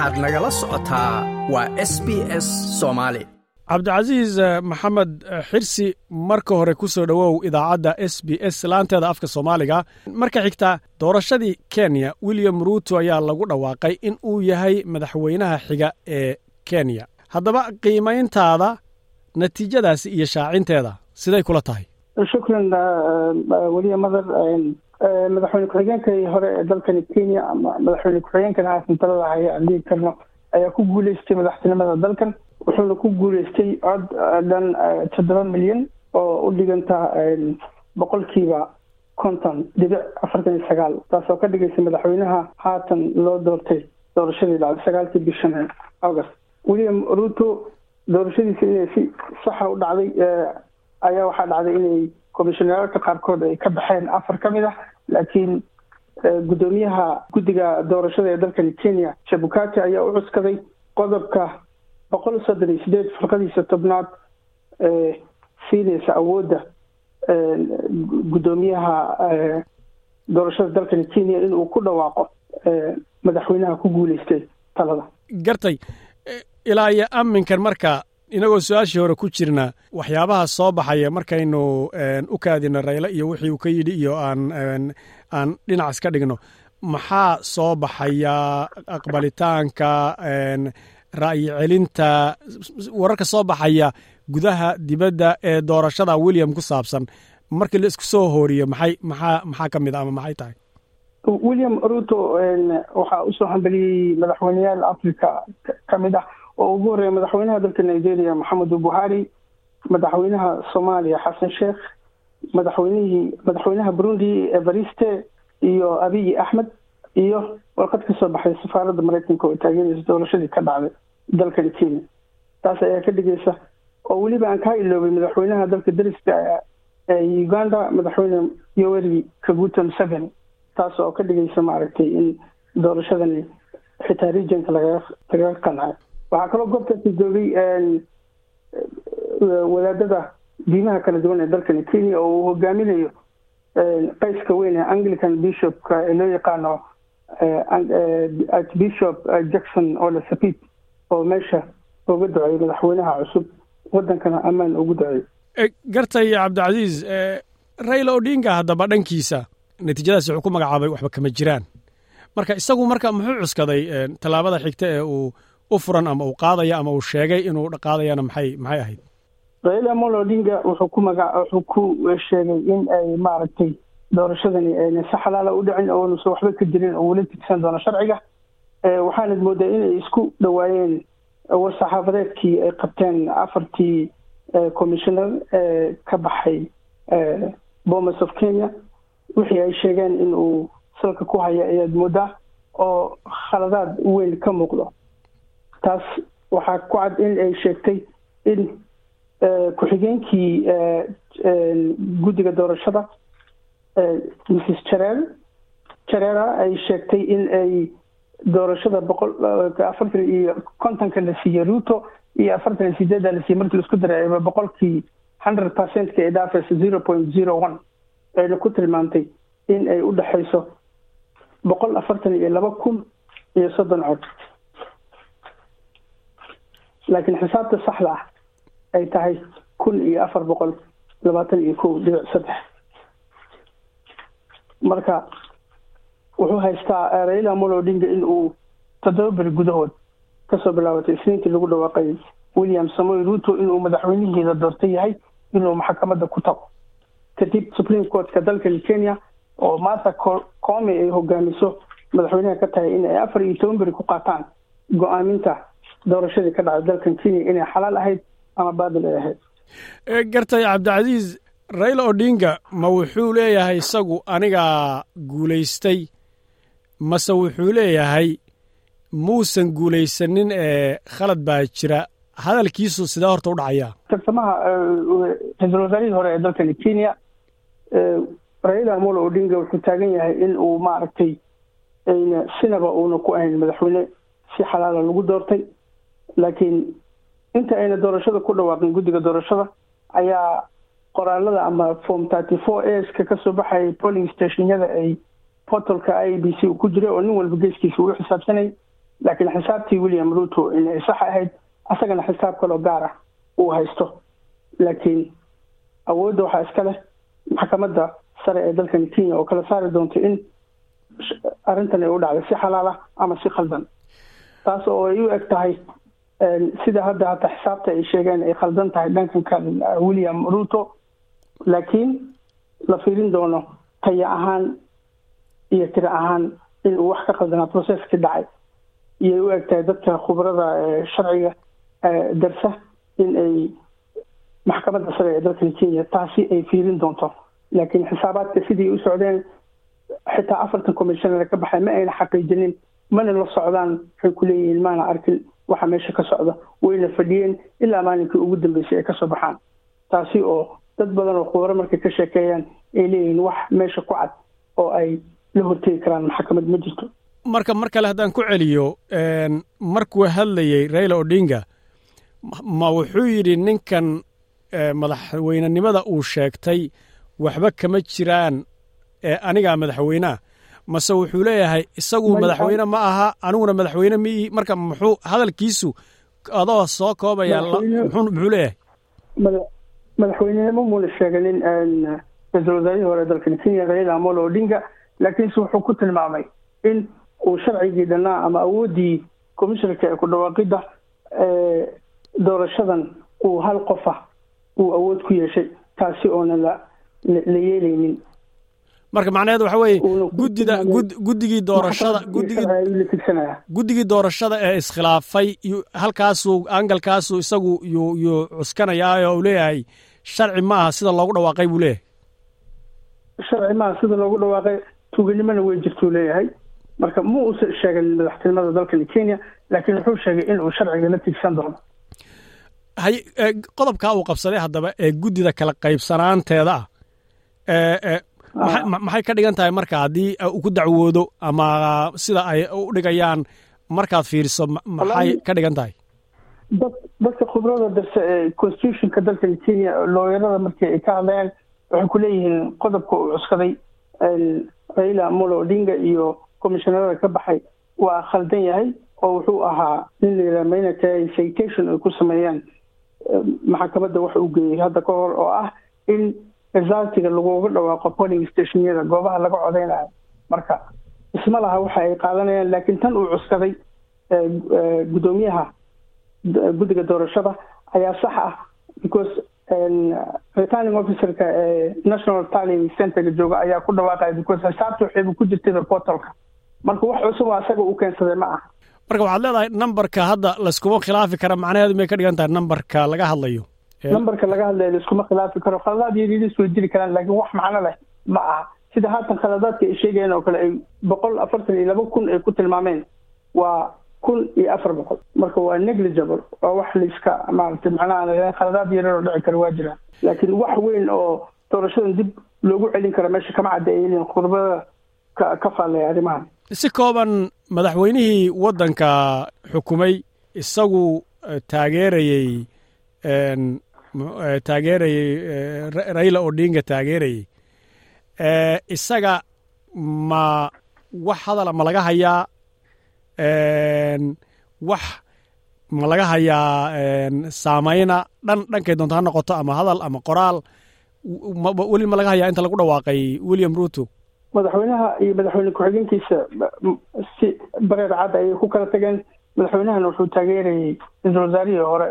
waxaad nagala socotaa waa s b s soomaali cabdicasiis maxamed xirsi marka hore ku soo dhowow idaacadda s b s laanteeda afka soomaaliga. Marka xigta doorashadii kenya william ruuto ayaa lagu dhawaaqay in uu yahay madaxweynaha xiga ee kenya. Haddaba qiimayntaada natiijadaasi iyo shaacinteeda siday kula tahay. Shukran weliya madar madaxweyne ku-xigeenkii hore ee dalkani kenya ama madaxweyne ku-xigeenkan haatan talada haya aan dhihi karno ayaa ku guuleystay madaxtinimada dalkan. Wuxuuna ku guuleystay cod dhan toddoba milyan oo u dhiganta boqolkiiba konton dhibic afartan iyo sagaal taasoo ka dhigaysa madaxweynaha haatan loo doortay doorashadii dhacday sagaalkii bishan august. William ruto doorashadiisa inay si saxa u dhacday ayaa waxaa dhacday inay komishoneerarka qaarkood ay ka baxeen afar ka mid ah laakiin guddoomiyaha guddiga doorashada ee dalkani kenya shabukati ayaa u cuskaday qodobka boqol soddon iyo sideed firqadiisa tobnaad ee siinaysa awoodda guddoomiyaha doorashada dalkani kenya inuu ku dhawaaqo madaxweynaha ku guuleystay talada. Gartay ilaa iyo aminkan marka inagoo su'aashii hore ku jirna waxyaabaha soo baxaya markaynu u kaadino rayle iyo wixii uu ka yidhi iyo aan aan dhinac iska dhigno maxaa soo baxaya aqbalitaanka ra'yi celinta wararka soo baxaya gudaha dibadda ee doorashada william ku saabsan? Markii la isku soo hooriyo maxay maxaa maxaa ka mid a ama maxay tahay? William ruto waxaa u soo hambaliyey madaxweyneyaal africa ka mid ah oo ugu horreeya madaxweynaha dalka nigeria maxamedu buhari madaxweynaha soomaaliya xasan sheekh madaxweynihii madaxweynaha burundi evariste iyo abiyi axmed iyo warqad ka soo baxay safaaradda maraykanka oo taageeraysa doorashadii ka dhacday dalkani kenya. Taas ayaa ka dhigaysa oo weliba aan kaa iloobay madaxweynaha dalka dariska ee uganda madaxweyne yoweri kaguta museveni. Taas oo ka dhigaysa maaragtay in doorashadani xitaa regionka lagaga lagaga qancay waxaa kaloo goobtaasi joogay wadaadada diimaha kala duwan ee dalkani kenya oo uu hogaaminayo qayska weyn ee anglican bishopka ee loo yaqaano archbishop jackson ole sapit oo meesha uga duceeyay madaxweynaha cusub wadankana ammaan ugu duceeyay gartay cabdicasiis raila odinga haddaba dhankiisa natiijadaas wuxuu ku magacaabay waxba kama jiraan. Marka isagu marka muxuu cuskaday tallaabada xigta ee uu u furan ama uu qaadaya ama uu sheegay inuu qaadayana maxay maxay ahayd? Raila molo odinga wuxuu ku maga wuxuu ku sheegay in ay maaragtay doorashadani ayna si xalaala u dhicin oonusa waxba ka jirin oo weli tigsan doono sharciga. Waxaanad moodaa inay isku dhawaayeen war-saxaafadeedkii ay qabteen afartii commissioner ee ka baxay bomas of kenya. Wixii ay sheegeen in uu salka ku haya ayaad moodaa oo khaladaad weyn ka muuqdo taas waxaa ku cad in ay sheegtay in ku-xigeenkii guddiga doorashada mrs jareel jareera ay sheegtay in ay doorashada boqol afartan iyo kontonka la siiyey ruto iyo afartan iyo sideedda la siiyey markii la isku daray boqolkii hundred percentka ay dhaafaysa zero point zero one ayna ku tilmaantay in ay u dhexayso boqol afartan iyo laba kun iyo soddon cod laakiin xisaabta saxda ah ay tahay kun iyo afar boqol labaatan iyo kow dhibic saddex. Marka wuxuu haystaa raila molo odinga in uu toddoba beri gudahood ka soo bilaabatay isniintii lagu dhawaaqay william samoy ruto inuu madaxweynihiida doortay yahay inuu maxkamadda ku tago. Kadib supreme courtka dalkani kenya oo martha come ay hogaamiso madaxweynaha ka tahay in ay afar iyo toban beri ku qaataan go'aaminta doorashadii ka dhacday dalkan kenya inay xalaal ahayd ama baadil ay ahayd. Gartay cabdicasiis raila odinga ma wuxuu leeyahay isagu anigaa guulaystay? Mase wuxuu leeyahay muusan guulaysanin ee khalad baa jira. Hadalkiisu sidee horta u dhacaya? Tartamaha ra'iisul wasaarihii hore ee dalkani kenya raila amolo odinga wuxuu taagan yahay in uu maaragtay ayna sinaba uuna ku ahayn madaxweyne si xalaala lagu doortay laakiin inta ayna doorashada ku dhawaaqin guddiga doorashada ayaa qoraalada ama form thirty four aska ka soo baxayay polling stationyada ay portalka i b c ku jiray oo nin walba geeskiisa uu xisaabsanayay laakiin xisaabtii william ruto inay sax ahayd asagana xisaab kaloo gaar ah uu haysto. Laakiin awoodda waxaa iska leh maxkamadda sare ee dalkan kenya oo kala saari doonto in arrintan ay u dhacday si xalaala ama si khaldan. Taas oo ay u eg tahay sida hadda hata xisaabta ay sheegeen ay khaldan tahay dhankankan william ruto. Laakiin la fiirin doono taya ahaan iyo tiro ahaan in uu wax ka qaldanaa processki dhacay. Iyay u eg tahay dadka khubrada sharciga darsa in ay maxkamadda sare ee dalkan kenya taasi ay fiirin doonto. Laakiin xisaabaadka sidii u socdeen xitaa afartan commissioner ka baxay ma ayna xaqiijinin mana la socdaan waxay ku leeyihiin maana arkin waxa meesha ka socda wayna fadhiyeen ilaa maalinkii ugu dambeysay ay ka soo baxaan. Taasi oo dad badan oo khubaro markay ka sheekeeyaan ay leeyihiin wax meesha ku cad oo ay la hortegi karaan maxkamad ma jirto. Marka mar kale haddaan ku celiyo markuu hadlayey raila odinga ma wuxuu yidhi ninkan madaxweynenimada uu sheegtay waxba kama jiraan anigaa madaxweyneah mase wuxuu leeyahay isagu madaxweyne. ma aha aniguna madaxweyne mii marka muxuu hadalkiisu adoo soo koobaya muxuu leeyahay? Madaxweynenimo muuna sheeganin ra'iisul wasaarihii hore dalkan kenya raila amolo odinga laakiinse wuxuu ku tilmaamay in uu sharcigii dhannaa ama awooddii commissionarka ee ku dhawaaqidda doorashadan uu hal qofa uu awood ku yeeshay taasi oona la la yeelaynin marka macnaheedu waxa weeye guddida guddigii doorashada guddigii doorashada ee iskhilaafay halkaasuu angalkaasuu isagu yuu yuu cuskanayaa oo uu leeyahay sharci ma aha sida loogu dhawaaqay buu leeyahay. Sharci maaha sida loogu dhawaaqay tuuganimona way jirtuu leeyahay. Marka ma uusan sheegan madaxtinimada dalkan kenya laakiin wuxuu sheegay in uu sharciga la tigsan doono. Hay qodobkaa uu qabsaday haddaba ee guddida kala qaybsanaanteeda ah maxay ka dhigan tahay marka haddii uu ku dacwoodo ama sida ay u dhigayaan markaad fiiriso maxay ka dhigan tahay? dad dadka khibrada darse ee constitutionka dalkan kenya looyarada markii ay ka hadlayaan waxay ku leeyihiin qodobka uu cuskaday raila amolo odinga iyo commissionarada ka baxay. Waa khaldan yahay oo wuxuu ahaa nin la yidhaha mayna tahay citation ay ku sameeyaan. Maxkamadda waxa uu geeyey hadda ka hor oo ah in resultiga laguga dhawaaqo polling stationyada goobaha laga codeynayo marka isma laha waxa ay qaadanayaan laakiin tan uu cuskaday guddoomiyaha guddiga doorashada ayaa sax ah because returning officerka ee national tallying centerga jooga ayaa ku dhawaaqaya because xisaabta waxayba ku jirtay portalka marka wax cusub oo asaga uu keensaday ma ah marka waxaad leedahay nambarka hadda layskuma khilaafi kara macnaheedu may ka dhigan tahay nambarka laga hadlayo nambarka laga hadlayo laiskuma khilaafi karo. Khaladaad yariiris way jiri karaan laakiin wax macno leh. Ma aha. Sida haatan khaladaadka ay sheegayeen oo kale ay boqol afartan iyo laba kun ay ku tilmaameen waa kun iyo afar boqol. Marka waa negligible waa wax laiska maaragtay macnaha khaladaad yarar oo dhici kara waa jiraan laakiin wax weyn oo doorashadan dib loogu celin kara meesha kama caddeeyeen khurbada ka ka faallaya arrimahan. Si kooban madaxweynihii waddanka xukumay isagu taageerayey taageerayey raila odinga taageerayey isaga ma wax hadala ma laga hayaa wax ma laga hayaa saameyna dhan dhankay doonto ha noqoto ama hadal ama qoraal weli ma laga hayaa inta lagu dhawaaqay william ruto. Madaxweynaha iyo madaxweyne ku-xigeenkiisa si bareer cad ayay ku kala tageen. Madaxweynahana wuxuu taageerayey ra'iisul wasaarihii hore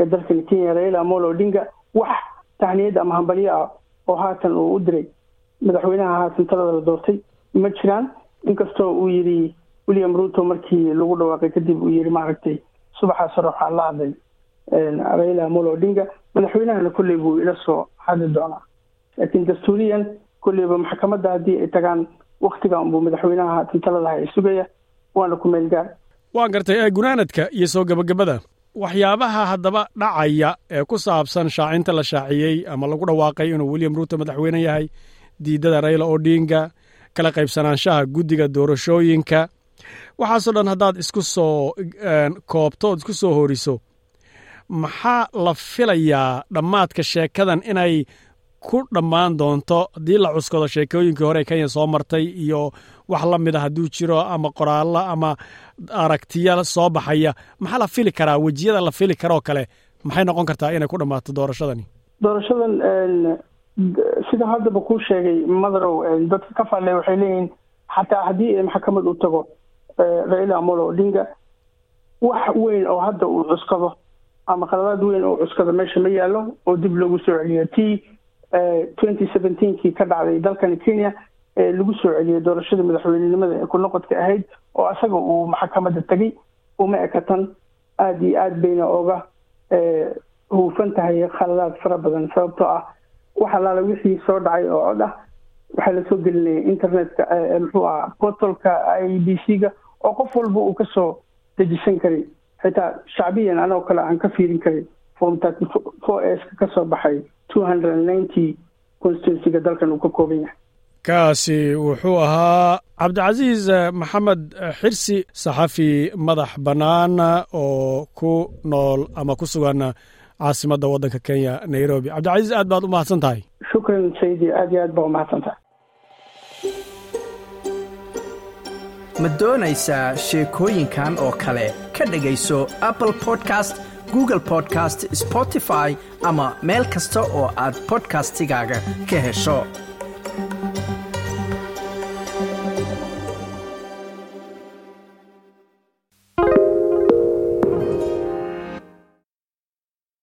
ee dalkan kenya raila amolo odinga wax tahniyad ama hambalyo ah oo haatan uu u diray madaxweynaha haatan talada la doortay ma jiraan? Inkastoo uu yidhi william ruto markii lagu dhawaaqay kadib uu yidhi maaragtay subaxaas hore waxaa la hadlay raila amolo odinga madaxweynahana kolley buu ila soo hadli doonaa. Laakiin dastuuriyan kolleyba maxkamadda haddii ay tagaan waktigan buu madaxweynaha haatan taladaha ay sugaya waana ku meel gaar. Waan gartay gunaanadka iyo soo gebagabada waxyaabaha haddaba dhacaya ee ku saabsan shaacinta la shaaciyey ama lagu dhawaaqay inuu william ruto madaxweyne yahay diidada raila odinga kala qaybsanaanshaha guddiga doorashooyinka. Waxaasoo dhan haddaad isku soo koobto ood isku soo horiso maxaa la filayaa dhammaadka sheekadan inay ku dhammaan doonto haddii la cuskado sheekooyinkii hore kenya soo martay iyo wax la mid a hadduu jiro ama qoraallo ama aragtiya soo baxaya maxaa la fili karaa? Wejiyada la fili karoo kale maxay noqon kartaa inay ku dhammaato doorashadani? Doorashadan sida haddaba kuu sheegay madarow dadka ka faalley waxay leeyihiin xataa haddii maxkamad u tago raila amolo odinga wax weyn oo hadda uu cuskado ama khaladaad weyn oo cuskado meesha ma yaallo oo dib loogu soo celiyo t seventeenkii ka dhacday dalkani kenya ee lagu soo celiyay doorashada madaxweynenimada ee ku noqodka ahayd oo asaga uu maxkamadda tegay uma ekatan aada iyo aad bayna oga huufan tahay khaladaad fara badan. Sababtoo ah wax alaala wixii soo dhacay oo cod ah waxaa la soo gelinaya internetka muxuu aha portalka i b c ga oo qof walba uu ka soo dejisan karay. Xitaa shacbiyan anoo kale aan ka fiirin karin form thirty four s ka ka soo baxay two hundred and ninety constituencyga dalkan uu ka kooban yahay. Kaasi wuxuu ahaa cabdicasiis maxamed xirsi saxafi madax bannaan oo ku nool ama ku sugan caasimadda waddanka kenya nairobi. Cabdicasiis aad baad u mahadsan tahay? Shukran saydi aad iyo aad baa u mahadsan tahay. Ma doonaysaa sheekooyinkan oo kale? Ka dhegayso apple podcast google podcast spotify ama meel kasta oo aad bodkastigaaga ka hesho